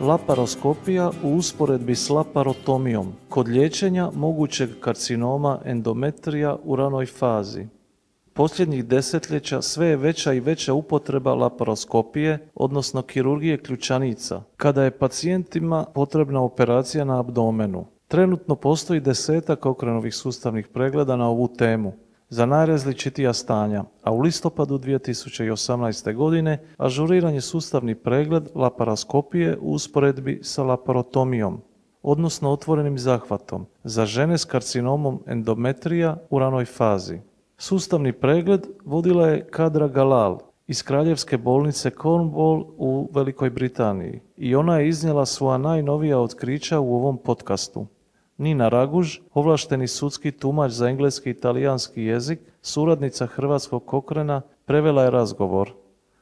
Laparoskopija u usporedbi s laparotomijom kod liječenja mogućeg karcinoma endometrija u ranoj fazi. Posljednjih desetljeća sve je veća i veća upotreba laparoskopije, odnosno kirurgije ključanica, kada je pacijentima potrebna operacija na abdomenu. Trenutno postoji desetak okrenovih sustavnih pregleda na ovu temu za najrazličitija stanja, a u listopadu 2018. godine ažuriran je sustavni pregled laparoskopije u usporedbi sa laparotomijom, odnosno otvorenim zahvatom, za žene s karcinomom endometrija u ranoj fazi. Sustavni pregled vodila je Kadra Galal iz Kraljevske bolnice Cornwall u Velikoj Britaniji i ona je iznijela svoja najnovija otkrića u ovom podcastu. Nina Raguž, ovlašteni sudski tumač za engleski i talijanski jezik, suradnica Hrvatskog kokrena, prevela je razgovor,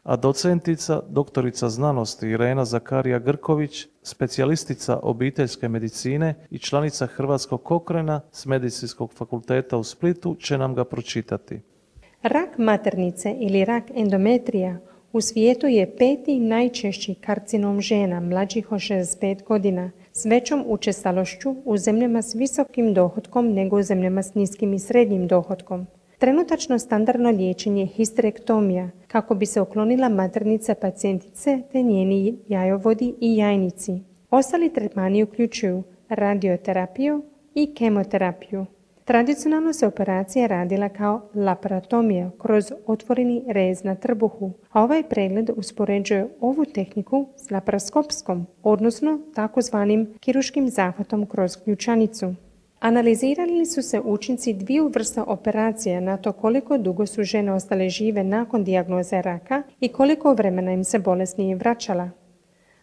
a docentica, doktorica znanosti Irena Zakarija Grković, specijalistica obiteljske medicine i članica Hrvatskog kokrena s Medicinskog fakulteta u Splitu će nam ga pročitati. Rak maternice ili rak endometrija u svijetu je peti najčešći karcinom žena mlađih od 65 godina s većom učestalošću u zemljama s visokim dohodkom nego u zemljama s niskim i srednjim dohodkom. Trenutačno standardno liječenje je histerektomija kako bi se uklonila maternica pacijentice te njeni jajovodi i jajnici. Ostali tretmani uključuju radioterapiju i kemoterapiju. Tradicionalno se operacija radila kao laparotomija kroz otvoreni rez na trbuhu, a ovaj pregled uspoređuje ovu tehniku s laparoskopskom, odnosno takozvanim kiruškim zahvatom kroz ključanicu. Analizirali su se učinci dviju vrsta operacija na to koliko dugo su žene ostale žive nakon dijagnoze raka i koliko vremena im se bolest nije vraćala.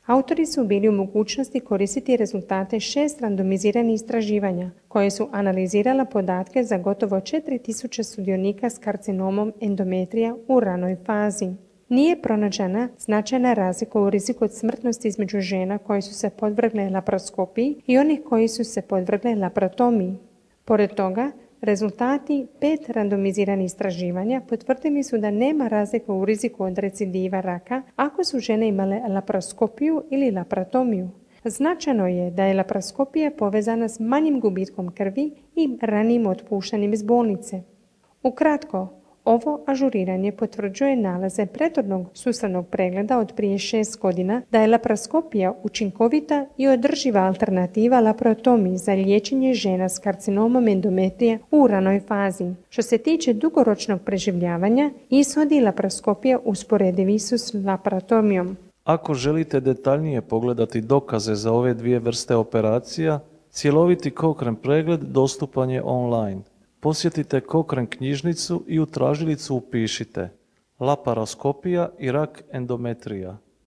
Autori su bili u mogućnosti koristiti rezultate šest randomiziranih istraživanja koje su analizirala podatke za gotovo 4000 sudionika s karcinomom endometrija u ranoj fazi. Nije pronađena značajna razlika u riziku od smrtnosti između žena koje su se podvrgle laparoskopiji i onih koji su se podvrgle laparotomiji. Pored toga, Rezultati pet randomiziranih istraživanja potvrdili su da nema razlika u riziku od recidiva raka ako su žene imale laparoskopiju ili laparotomiju. Značajno je da je laparoskopija povezana s manjim gubitkom krvi i ranijim otpuštanjem iz bolnice. Ukratko, ovo ažuriranje potvrđuje nalaze prethodnog sustavnog pregleda od prije šest godina da je laparoskopija učinkovita i održiva alternativa laparotomiji za liječenje žena s karcinomom endometrije u ranoj fazi. Što se tiče dugoročnog preživljavanja, ishodi laparoskopija usporedivi su s laparotomijom. Ako želite detaljnije pogledati dokaze za ove dvije vrste operacija, cjeloviti kokren pregled dostupan je online posjetite Kokren knjižnicu i u tražilicu upišite laparoskopija i rak endometrija.